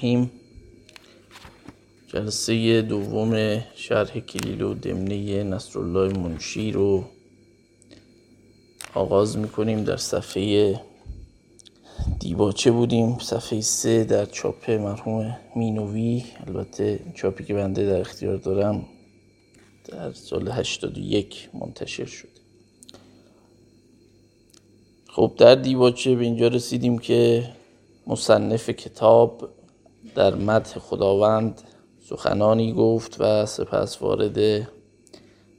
الرحیم جلسه دوم شرح کلیل و دمنه نصرالله منشی رو آغاز می‌کنیم در صفحه دیباچه بودیم. صفحه سه در چاپ مرحوم مینوی. البته چاپی که بنده در اختیار دارم در سال 81 منتشر شد. خب در دیباچه به اینجا رسیدیم که مصنف کتاب در مدح خداوند سخنانی گفت و سپس وارد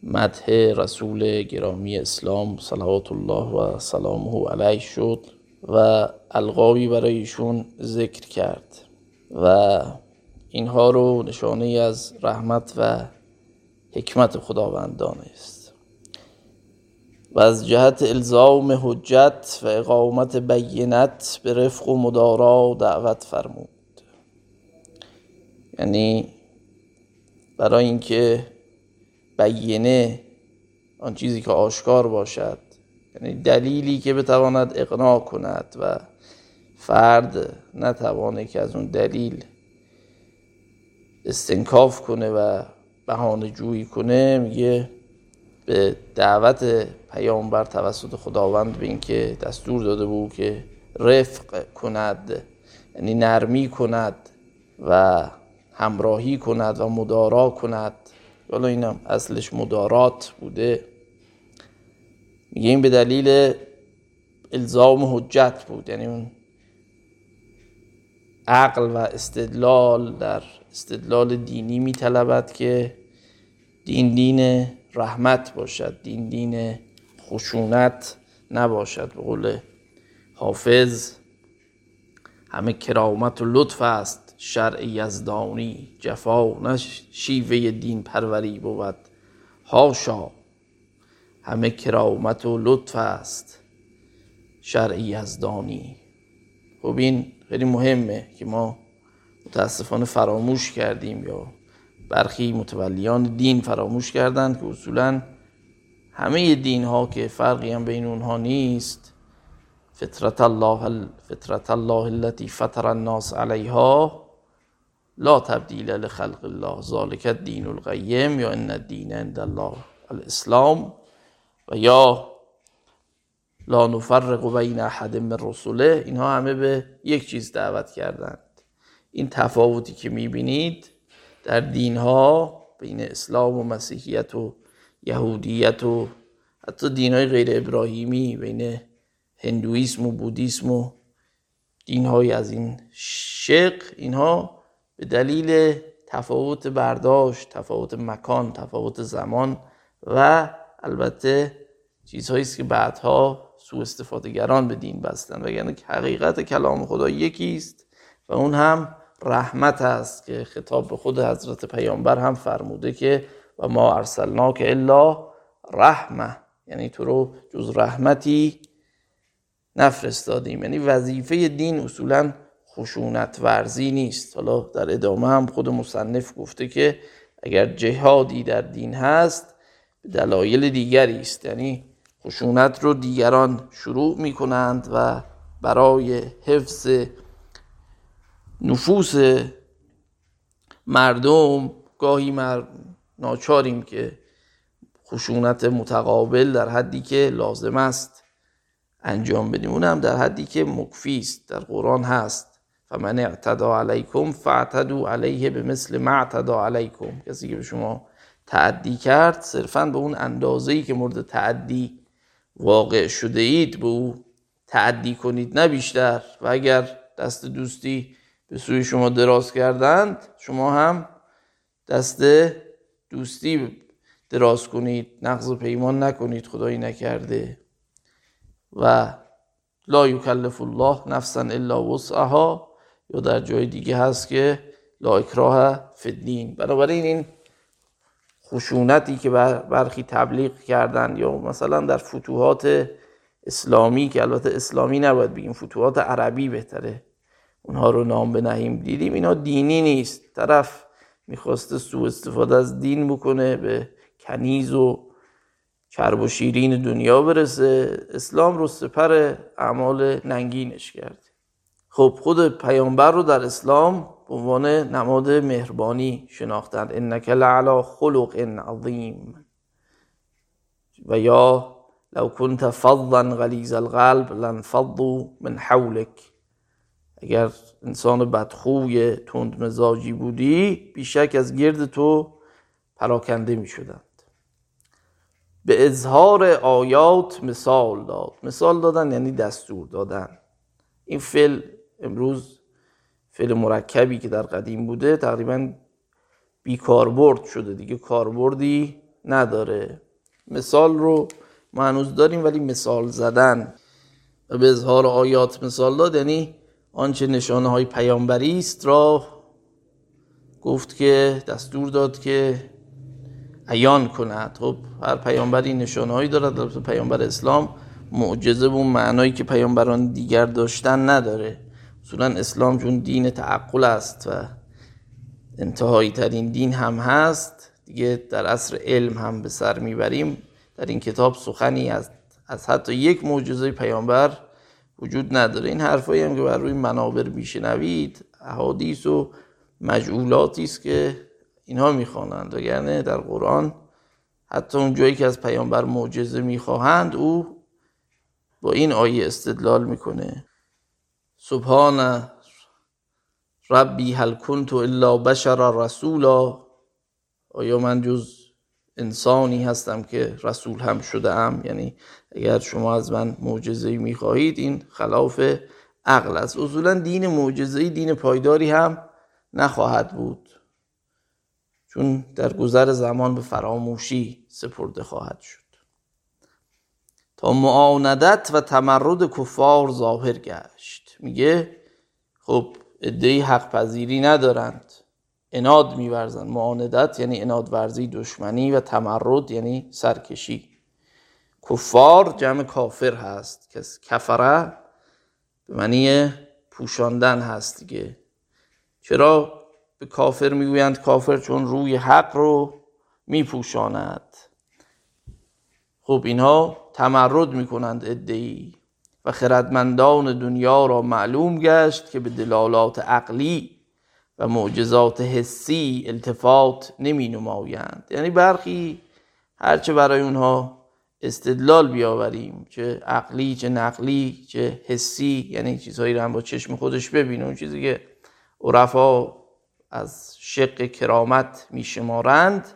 مدح رسول گرامی اسلام صلوات الله و سلامه علیه شد و القابی برای ایشون ذکر کرد و اینها رو نشانه از رحمت و حکمت خداوند دانست و از جهت الزام حجت و اقامت بینت به رفق و مدارا دعوت فرمود. یعنی برای اینکه بینه آن چیزی که آشکار باشد یعنی دلیلی که بتواند اقناع کند و فرد نتوانه که از اون دلیل استنکاف کنه و بهانه جویی کنه میگه به دعوت پیامبر توسط خداوند به اینکه دستور داده بود که رفق کند یعنی نرمی کند و همراهی کند و مدارا کند. حالا اینم اصلش مدارات بوده. میگه این به دلیل الزام حجت بود. یعنی اون عقل و استدلال در استدلال دینی میطلبد که دین دین رحمت باشد دین دین خشونت نباشد. به قول حافظ همه کرامت و لطف است. شرع یزدانی جفا نه شیوه دین پروری بود. هاشا همه کرامت و لطف است. شرع یزدانی خب این خیلی مهمه که ما متاسفانه فراموش کردیم یا برخی متولیان دین فراموش کردند که اصولا همه دین ها که فرقی هم بین اونها نیست فطرت الله فطرت الله التي فطر الناس علیها لا تبدیل لخلق الله ذالک الدین القیم یا ان الدین عند الله الاسلام و یا لا نفرق بین احد من رسوله اینها همه به یک چیز دعوت کردند. این تفاوتی که می‌بینید در دین ها بین اسلام و مسیحیت و یهودیت و حتی دین های غیر ابراهیمی بین هندویسم و بودیسم و دین های از این شق اینها به دلیل تفاوت برداشت تفاوت مکان تفاوت زمان و البته چیزهایی است که بعدها سوء استفادهگران به دین بستن. وگرنه حقیقت کلام خدا یکی است و اون هم رحمت است که خطاب به خود حضرت پیامبر هم فرموده که و ما ارسلناک الا رحمه یعنی تو رو جز رحمتی نفرستادیم. یعنی وظیفه دین اصولا خشونت ورزی نیست. حالا در ادامه هم خود مصنف گفته که اگر جهادی در دین هست به دلایل دیگری است. یعنی خشونت رو دیگران شروع می کنند و برای حفظ نفوس مردم گاهی مر... ناچاریم که خشونت متقابل در حدی که لازم است انجام بدیم. اونم در حدی که مکفی است در قرآن هست. فمن اعتدا علیکم فاعتدوا علیه به مثل ما اعتدا علیکم. کسی که به شما تعدی کرد صرفا به اون اندازه‌ای که مورد تعدی واقع شده اید به او تعدی کنید نه بیشتر. و اگر دست دوستی به سوی شما دراز کردند شما هم دست دوستی دراز کنید نقض پیمان نکنید خدایی نکرده. و لا یکلف الله نفسا الا وسعها. یا در جای دیگه هست که لا اکراه فدین بنابراین این خشونتی که برخی تبلیغ کردن یا مثلا در فتوحات اسلامی که البته اسلامی نباید بگیم فتوحات عربی بهتره اونها رو نام بنهیم دیدیم اینا دینی نیست. طرف می‌خواسته سوء استفاده از دین بکنه به کنیز و کرب و شیرین دنیا برسه. اسلام رو سپر اعمال ننگینش کرد. خب خود پیامبر رو در اسلام به عنوان نماد مهربانی شناختند انک لعلا خلق عظیم. و یا لو كنت فظا غلیظ القلب لانفضوا من حولك اگر انسان بدخوی تند مزاجی بودی بیشک از گرد تو پراکنده می شدند به اظهار آیات مثال داد. مثال دادن یعنی دستور دادن. این فعل امروز فعل مرکبی که در قدیم بوده تقریبا بی کاربرد شده دیگه کاربردی نداره. مثال رو ما هنوز داریم ولی مثال زدن. و به اظهار آیات مثال داد یعنی آنچه نشانه های پیامبری است را گفت که دستور داد که عیان کند. خب هر پیامبری نشانه هایی دارد. در پیامبر اسلام معجزه اون معنایی که پیامبران دیگر داشتن نداره. اصولا اسلام چون دین تعقل است و انتهایی ترین دین هم هست. دیگه در عصر علم هم به سر می‌بریم. در این کتاب سخنی است از حتی یک معجزه پیامبر وجود نداره. این حرفایی هم که بر روی منابر میشنوید احادیث و مجعولاتی است که اینها می‌خوانند. وگرنه در قرآن حتی اون جایی که از پیامبر معجزه می‌خواهند او با این آیه استدلال می‌کنه. سبحان ربی هل کنت الا بشر رسولا. آیا من جز انسانی هستم که رسول هم شده ام یعنی اگر شما از من معجزه می‌خواهید این خلاف عقل است. اصولا دین معجزه دین پایداری هم نخواهد بود. چون در گذر زمان به فراموشی سپرده خواهد شد. تا معاندت و تمرد کفار ظاهر گشت. میگه خب ادهی حق پذیری ندارند. اناد میورزن. معاندت یعنی اناد ورزی دشمنی و تمرد یعنی سرکشی. کفار جمع کافر هست. که کفره به معنی پوشاندن هست دیگه. چرا؟ به کافر می‌گویند کافر چون روی حق رو میپوشاند. خب اینها تمرد می‌کنند ادهی. و خردمندان دنیا را معلوم گشت که به دلالات عقلی و معجزات حسی التفات نمی نمایند. یعنی برخی هرچه برای اونها استدلال بیاوریم چه عقلی چه نقلی چه حسی یعنی چیزهایی رو هم با چشم خودش ببینه. اون چیزی که عرفا از شق کرامت میشمارند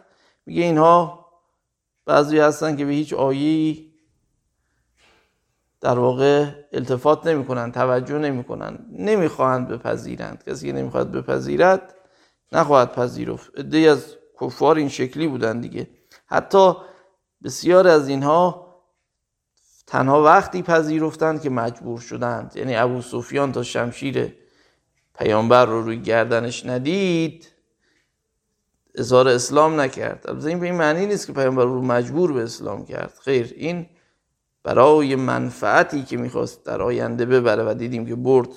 میگه اینها بعضی هستن که به هیچ آیی در واقع التفات نمی‌کنن توجه نمی‌کنن. نمی‌خواهند بپذیرند. کسی که نمی‌خواد بپذیرد نخواهد پذیرفت. عده از کفار این شکلی بودن دیگه. حتی بسیار از اینها تنها وقتی پذیرفتند که مجبور شدند. یعنی ابو سفیان تا شمشیر پیامبر رو روی گردنش ندید اظهار اسلام نکرد. البته این به این معنی نیست که پیامبر رو مجبور به اسلام کرد. خیر این برای منفعتی که می‌خواست در آینده ببره و دیدیم که برد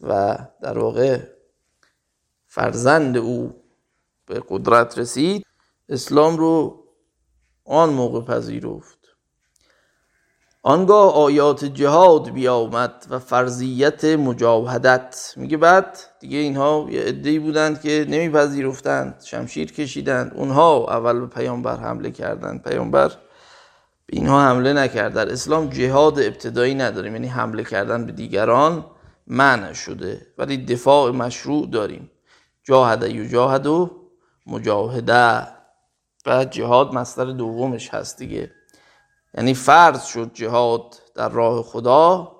و در واقع فرزند او به قدرت رسید اسلام رو آن موقع پذیرفت. آنگاه آیات جهاد بیامد و فرضیت مجاهدت. میگه بعد دیگه اینها یه عده‌ای بودند که نمیپذیرفتند شمشیر کشیدند. اونها اول به پیامبر حمله کردند. پیامبر به اینها حمله نکرد. در اسلام جهاد ابتدایی نداریم یعنی حمله کردن به دیگران منع شده. ولی دفاع مشروع داریم. جاهده یجاهد و مجاهده. بعد جهاد مصدر دومش هست دیگه. یعنی فرض شد جهاد در راه خدا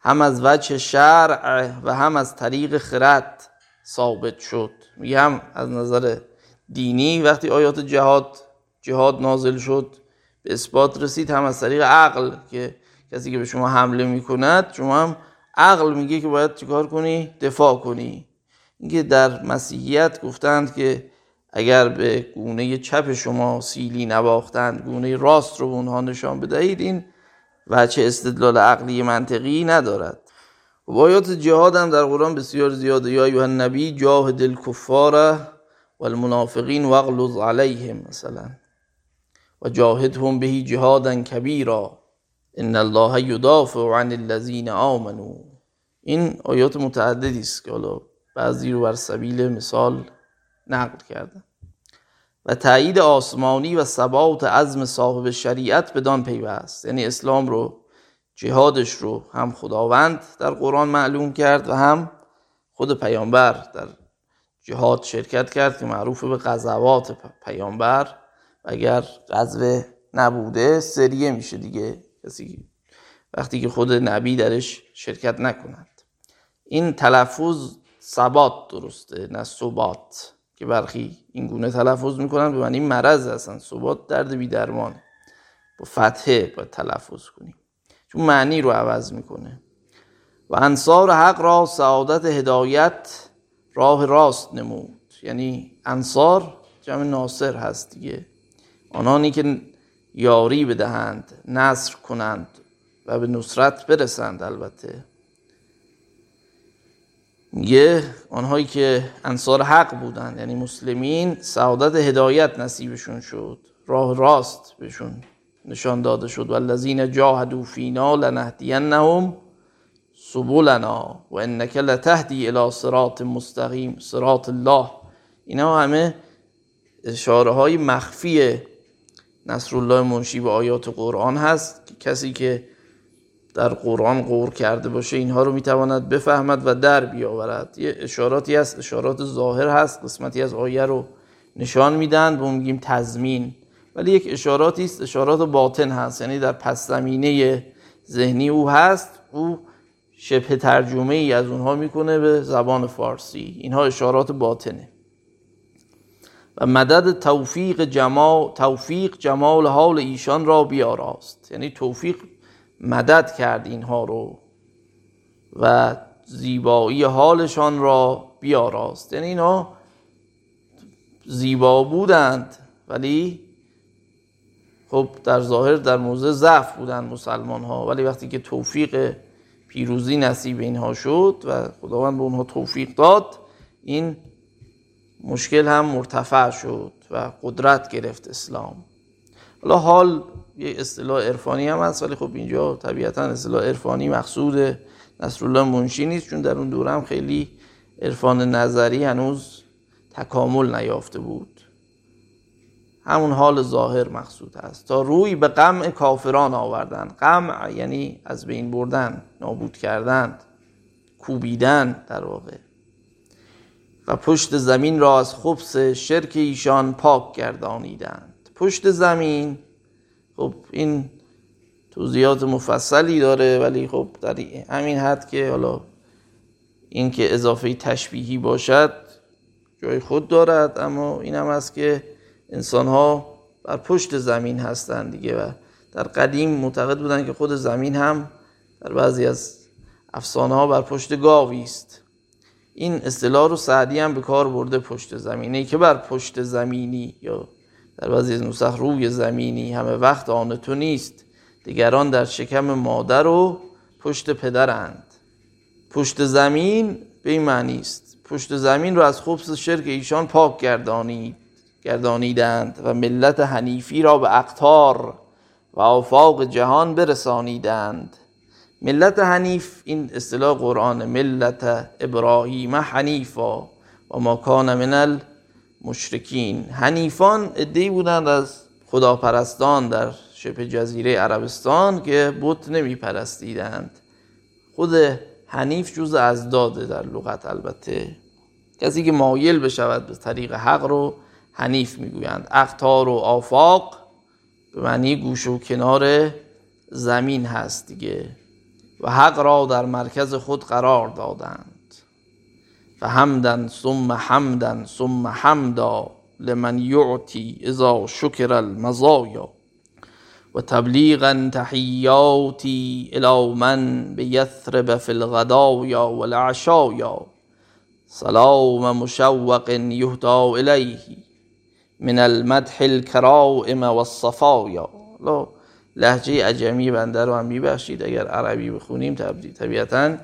هم از وجه شرع و هم از طریق خرد ثابت شد. میگم از نظر دینی وقتی آیات جهاد جهاد نازل شد به اثبات رسید هم از طریق عقل که کسی که به شما حمله می‌کند شما هم عقل میگه که باید چیکار کنی؟ دفاع کنی. اینکه در مسیحیت گفتند که اگر به گونه چپ شما سیلی نواختند گونه راست رو به اونها نشان بدهید این چه استدلال عقلی منطقی ندارد. و آیات جهاد هم در قرآن بسیار زیاده. یا ایوه النبی جاهد الکفار و المنافقین واغلظ علیهم مثلا. و جاهدهم بهی جهادا کبیرا ان الله یدافع عن الذین آمنوا. این آیات متعددی است که حالا بعضی رو بر سبیل مثال نقل کردن. و تایید آسمانی و ثبات عزم صاحب شریعت بدان پیوست. یعنی اسلام رو جهادش رو هم خداوند در قرآن معلوم کرد و هم خود پیامبر در جهاد شرکت کرد که معروف به غزوات پیامبر. اگر غزوه نبوده سریه میشه دیگه. کسی وقتی که خود نبی درش شرکت نکند این تلفظ ثبات درسته نه ثبات که برخی این گونه تلفظ می‌کنن. به معنی مرض هستن. ثبات درد بی درمان. با فتحه با تلفظ کنیم. چون معنی رو عوض می‌کنه. و انصار حق را سعادت هدایت راه راست نمود. یعنی انصار جمع ناصر هست دیگه. آنانی که یاری بدهند نصر کنند و به نصرت برسند البته. میگه آنهایی که انصار حق بودند یعنی مسلمین سعادت هدایت نصیبشون شد راه راست بهشون نشان داده شد. والذین جاهدوا فینا لنهدینهم سبلنا و انک لتهدی الى صراط مستقیم صراط الله. اینا همه اشاره های مخفی نصر الله منشی به آیات قرآن هست. کسی که در قرآن قور کرده باشه اینها رو می‌تواند بفهمد و در بیاورد. یه اشاراتی هست اشارات ظاهر هست قسمتی از آیه رو نشان میدن به میگیم تضمین. ولی یک اشاراتی است اشارات باطن هست. یعنی در پس زمینه ذهنی او هست. او شبه ترجمه ای از اونها می‌کنه به زبان فارسی. اینها اشارات باطنه. و مدد توفیق جمال توفیق جمال حال ایشان را بیاراست. یعنی توفیق مدد کرد اینها رو و زیبایی حالشان را بیاراست. یعنی اینها زیبا بودند ولی خب در ظاهر در موضع ضعف بودند مسلمان ها ولی وقتی که توفیق پیروزی نصیب اینها شد و خداوند به اونها توفیق داد این مشکل هم مرتفع شد و قدرت گرفت اسلام. حالا حال یه اصطلاح عرفانی هم هست ولی خب اینجا طبیعتا اصطلاح عرفانی مقصود نصرالله منشی نیست چون در اون دوره هم خیلی عرفان نظری هنوز تکامل نیافته بود. همون حال ظاهر مقصود هست. تا روی به قمع کافران آوردن قمع یعنی از بین بردن نابود کردن کوبیدن در واقع. پشت زمین را از خبس شرک ایشان پاک گردانیدند. پشت زمین خب این توضیحات مفصلی داره ولی خب در همین حد که حالا این که اضافه تشبیهی باشد جای خود دارد اما این هم است که انسان ها بر پشت زمین هستند دیگه و در قدیم معتقد بودن که خود زمین هم در بعضی از افسانه ها بر پشت گاوی است. این اصطلاح رو سعدی هم به کار برده پشت زمینی که بر پشت زمینی یا در بعضی از نسخ روی زمینی همه وقت آن تو نیست. دیگران در شکم مادر و پشت پدرند. پشت زمین به این معنی است. پشت زمین رو از خبث شرک ایشان پاک گردانید گردانیدند و ملت حنیفی را به اقتار و آفاق جهان برسانیدند. ملت حنیف این اصطلاح قرآن ملت ابراهیم حنیفا و ما کان من المشرکین. حنیفان ادهی بودند از خداپرستان در شبه جزیره عربستان که بت نمی پرستیدند خود حنیف جز از داده در لغت البته. کسی که مایل بشود به طریق حق رو حنیف می‌گویند. اختار و آفاق به معنی گوش و کنار زمین هست دیگه. و حق را در مرکز خود قرار دادند. فحمدا ثم حمدا ثم حمدا لمن يعطي اذا شكر المزايا و تبلیغا تحیاتی إلى من بیثرب فی الغدایا والعشایا سلام مشوق یهدا الیه من المدح الکرائم والصفایا لحجه عجمی بنده رو هم میبخشید. اگر عربی بخونیم طبیعتا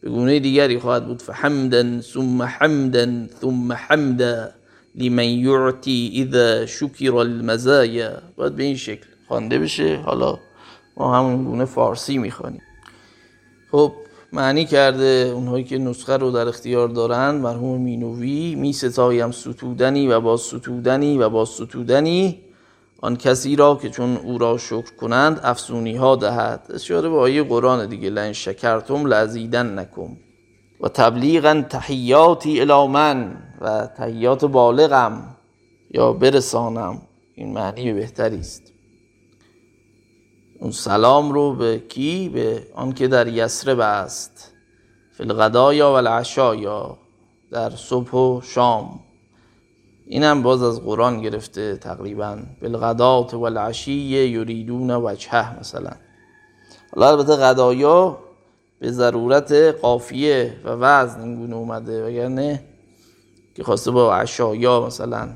به گونه دیگری خواهد بود. فحمدا ثم حمدا ثم حمدا لمن یعطی اذا شکر المزایا. باید به این شکل خوانده بشه. حالا ما همون گونه فارسی می‌خوانیم. خب معنی کرده اونهایی که نسخه رو در اختیار دارن مرحوم مینوی می ستایم ستودنی و با ستودنی و با ستودنی آن کسی را که چون او را شکر کنند افسونی ها دهد اشاره به آیه قرآن دیگه لن شکرتم لزیدن نکم و تبلیغا تحیاتی الی من و تحیات بالغم یا برسانم. این معنی بهتری است. اون سلام رو به کی؟ به آنکه در یسرب است. فی الغدایا و العشایا در صبح و شام. اینم باز از قرآن گرفته تقریبا. بالغدات و العشی یریدون وجهه مثلا. حالا البته غدایا به ضرورت قافیه و وزن این گونه اومده وگرنه که خواسته با عشایا مثلا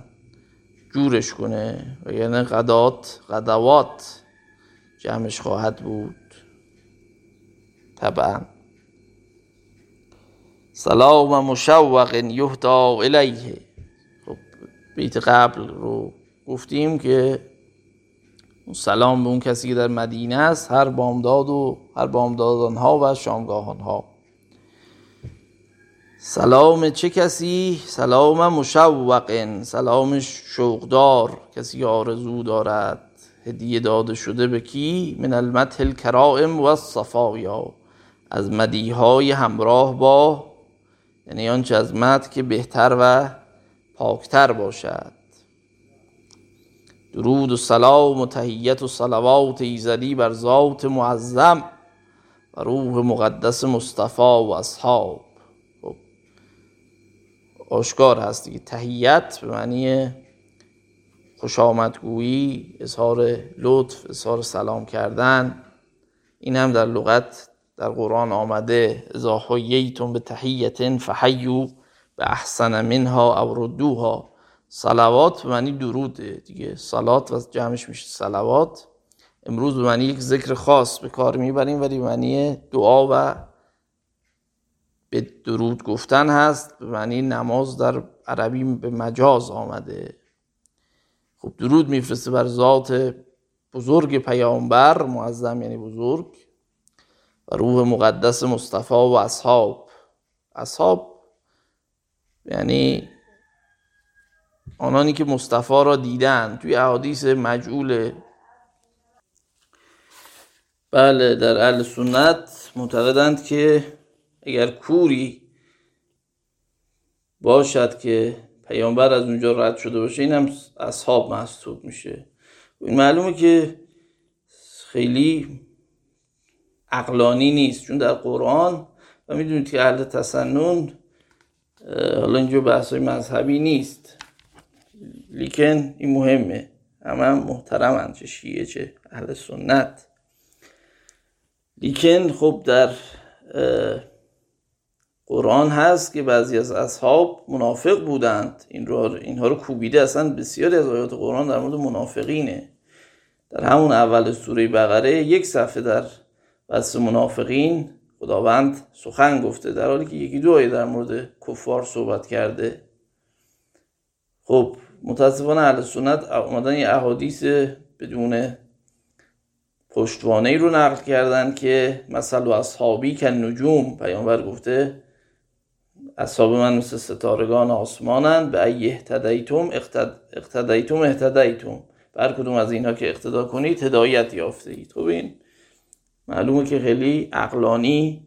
جورش کنه وگرنه غدات غدوات جمعش خواهد بود. طبعا. سلام مشوق یهدا الیه. بیت قبل رو گفتیم که سلام به اون کسی که در مدینه است هر بامداد و هر بامدادان ها و شامگاهان ها سلام چه کسی؟ سلام مشوق سلام شوقدار کسی آرزو دارد. هدیه داده شده به کی؟ من المتح الکرائم و الصفایا. از مدیهای همراه با یعنی آنچه از مد که بهتر و پاکتر باشد. درود و سلام و تهیت و صلوات ایزدی بر ذات معظم و روح مقدس مصطفی و اصحاب. خب. آشکار هست دیگه. تهیت به معنی خوش آمدگویی اظهار لطف اظهار سلام کردن. این هم در لغت در قرآن آمده اذا حییتم به تحییت فحیو به احسن منها او ردوها. صلوات به معنی دروده دیگه. صلات و جمعش میشه صلوات. امروز به معنی یک ذکر خاص به کار می‌بریم ولی به معنی دعا و به درود گفتن هست. به معنی نماز در عربی به مجاز آمده. خب درود میفرسته بر ذات بزرگ پیامبر معظم یعنی بزرگ و روح مقدس مصطفی و اصحاب. اصحاب یعنی آنانی که مصطفی را دیدن توی احادیث مجعول بله در اهل سنت معتقدند که اگر کوری باشد که پیامبر از اونجا رد شده باشه این هم اصحاب محسوب میشه. این معلومه که خیلی عقلانی نیست چون در قرآن و می‌دونید که اهل تسنن حالا اینجا بحث مذهبی نیست. لیکن این مهمه. همه هم چه شیعه چه اهل سنت. لیکن خب در قرآن هست که بعضی از اصحاب منافق بودند. این رو اینها رو کوبیده. اصلا بسیاری از آیات قرآن در مورد منافقینه. در همون اول سوره بقره یک صفحه در وصف منافقین خداوند سخن گفته در حالی که یکی دو آیه در مورد کفار صحبت کرده. خب متاسفانه اهل سنت اومدن یه احادیث بدون پشتوانه ای رو نقل کردن که مثل و اصحابی که نجوم پیامبر گفته اصحاب من مثل ستارگان آسمانند به ای اهتدیتم اقتدیتم اهتدیتم. بر کدوم از اینها که اقتدا کنید هدایت یافته اید خب این معلومه که خیلی عقلانی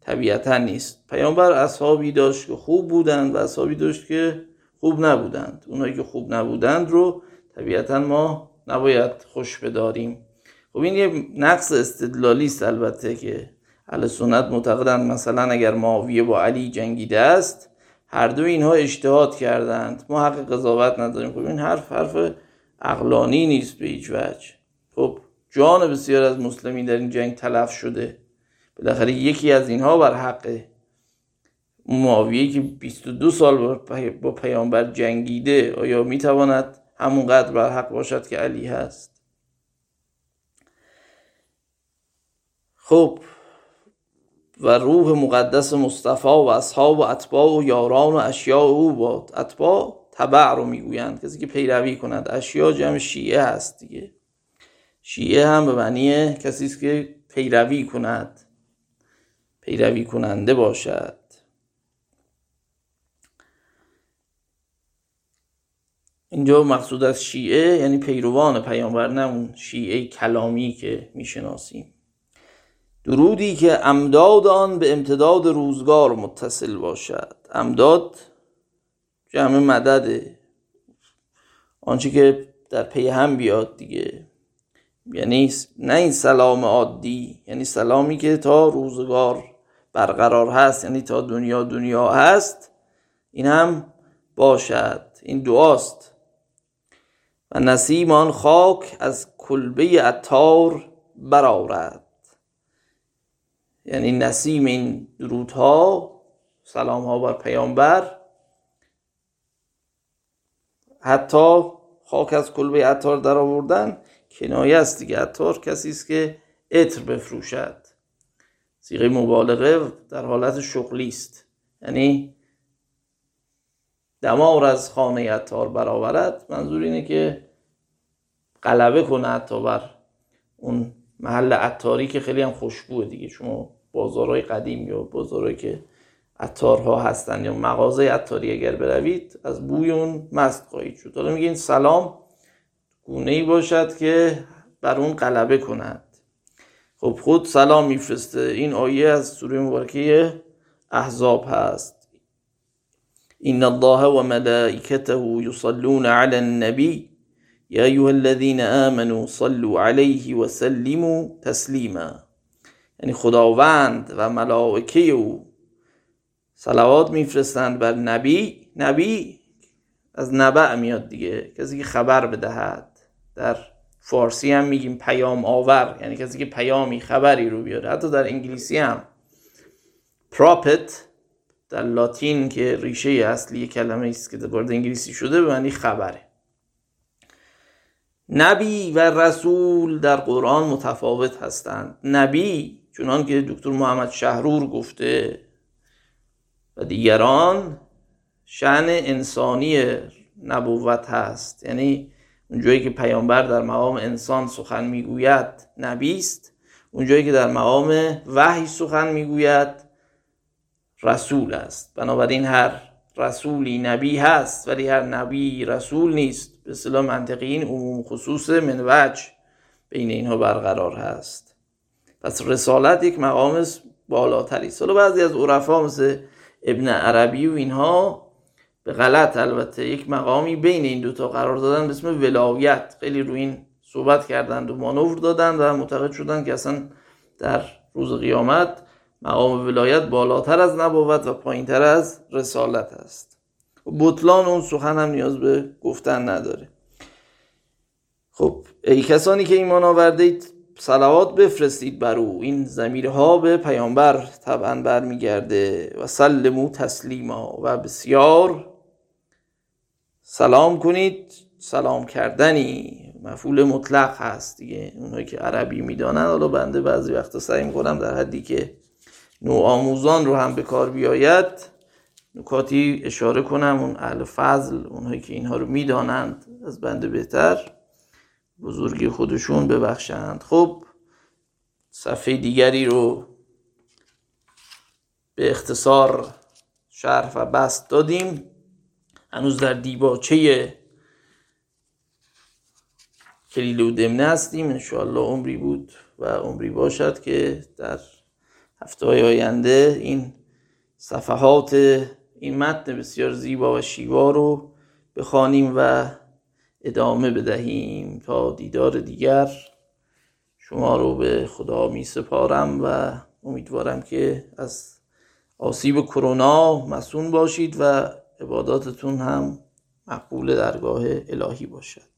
طبیعتا نیست. پیامبر اصحابی داشت که خوب بودند و اصحابی داشت که خوب نبودند. اونایی که خوب نبودند رو طبیعتا ما نباید خوش بداریم. خب این یه نقص استدلالی است البته که اهل سنت معتقدند مثلا اگر معاویه با علی جنگیده است هر دو اینها اجتهاد کردند. ما حق قضاوت نداریم. خب این حرف حرف اقلانی نیست به هیچ وجه. خب جان بسیار از مسلمین در این جنگ تلف شده. بالاخره یکی از اینها بر حق معاویه که 22 سال با پیامبر جنگیده آیا می‌تواند همونقدر بر حق باشد که علی هست؟ خب و روح مقدس مصطفی و اصحاب و اتباع و یاران و اشیاء او باد. اتباع تبع رو می‌گویند کسی که پیروی کند. اشیاء جمع شیعه هست دیگه. شیعه هم به معنی کسی است که پیروی کند پیروی کننده باشد. اینجا مقصود از شیعه یعنی پیروان پیامبر نه اون شیعه کلامی که می‌شناسیم. درودی که امداد آن به امتداد روزگار متصل باشد. امداد جمع مدده. آنچه که در پی هم بیاد دیگه. یعنی نه این سلام عادی یعنی سلامی که تا روزگار برقرار هست یعنی تا دنیا دنیا هست این هم باشد این دعاست. و نسیمان خاک از کلبه اتار برآورد یعنی نسیم این درودها سلام ها بر پیامبر. حتی خاک از کلبه عطار در آوردن کنایه است دیگه. عطار کسی است که عطر بفروشد. سیغه مبالغه در حالت شغلی است. یعنی دمار از خانه عطار برآورد. منظور اینه که غلبه کنه حتی بر اون محل عطاری که خیلی هم خوشبوه دیگه. شما بازارهای قدیم یا بازارهایی که عطارها هستن یا مغازه عطاری اگر بروید از بوی اون مست خواهید شد. حالا میگین سلام گونه ای باشد که بر اون غلبه کند. خب خود سلام میفرسته. این آیه از سوره مبارکه احزاب هست. این الله و ملائکته یصلون علی النبی. یا ایها الذین آمنوا صلوا علیه و سلموا تسلیما. یعنی خداوند و ملائکه او صلوات میفرستند بر نبی. نبی از نبع میاد دیگه. کسی که خبر بدهد. در فارسی هم میگیم پیام آور یعنی کسی که پیامی خبری رو بیاره. حتی در انگلیسی هم. پراپت در لاتین که ریشه اصلی کلمه است که وارد انگلیسی شده به معنی خبره. نبی و رسول در قرآن متفاوت هستند. نبی چونان که دکتر محمد شهرور گفته و دیگران شعن انسانی نبوت هست. یعنی اونجایی که پیامبر در مقام انسان سخن می‌گوید نبی است اونجایی که در مقام وحی سخن می‌گوید رسول است. بنابراین هر رسولی نبی هست ولی هر نبی رسول نیست. به اصطلاح منطقی این عموم خصوص من وجه بین اینها برقرار هست. پس رسالت یک مقام بالاتری است. حالا بعضی از عرفا مثل ابن عربی و اینها به غلط البته. یک مقامی بین این دوتا قرار دادن به اسم ولایت. خیلی روی این صحبت کردند و مانور دادند و معتقد شدن که اصلا در روز قیامت مقام ولایت بالاتر از نبوت و پایینتر از رسالت است. بطلان اون سخن هم نیاز به گفتن نداره. خب ای کسانی که ایمان آورده اید صلوات بفرستید بر او. این زمیرها به پیامبر طبعا برمیگرده. و سلمو تسلیما. و بسیار سلام کنید. سلام کردنی. مفعول مطلق هست دیگه. اونهایی که عربی می‌دانن حالا بنده بعضی وقتا سعی می‌کنم در حدی که نوع آموزان رو هم به کار بیاید نکاتی اشاره کنم. اون اهل فضل اونهایی که اینها رو می‌دانند از بنده بهتر. بزرگی خودشون ببخشند. خب صفحه دیگری رو به اختصار شرح و بست دادیم. هنوز در دیباچه کلیل و دمنه هستیم. انشاءالله عمری بود و عمری باشد که در هفته های آینده این صفحات این متن بسیار زیبا و شیوا رو بخوانیم و ادامه بدهیم تا دیدار دیگر. شما رو به خدا می سپارم و امیدوارم که از آسیب کرونا مسون باشید و عباداتتون هم مقبول درگاه الهی باشد.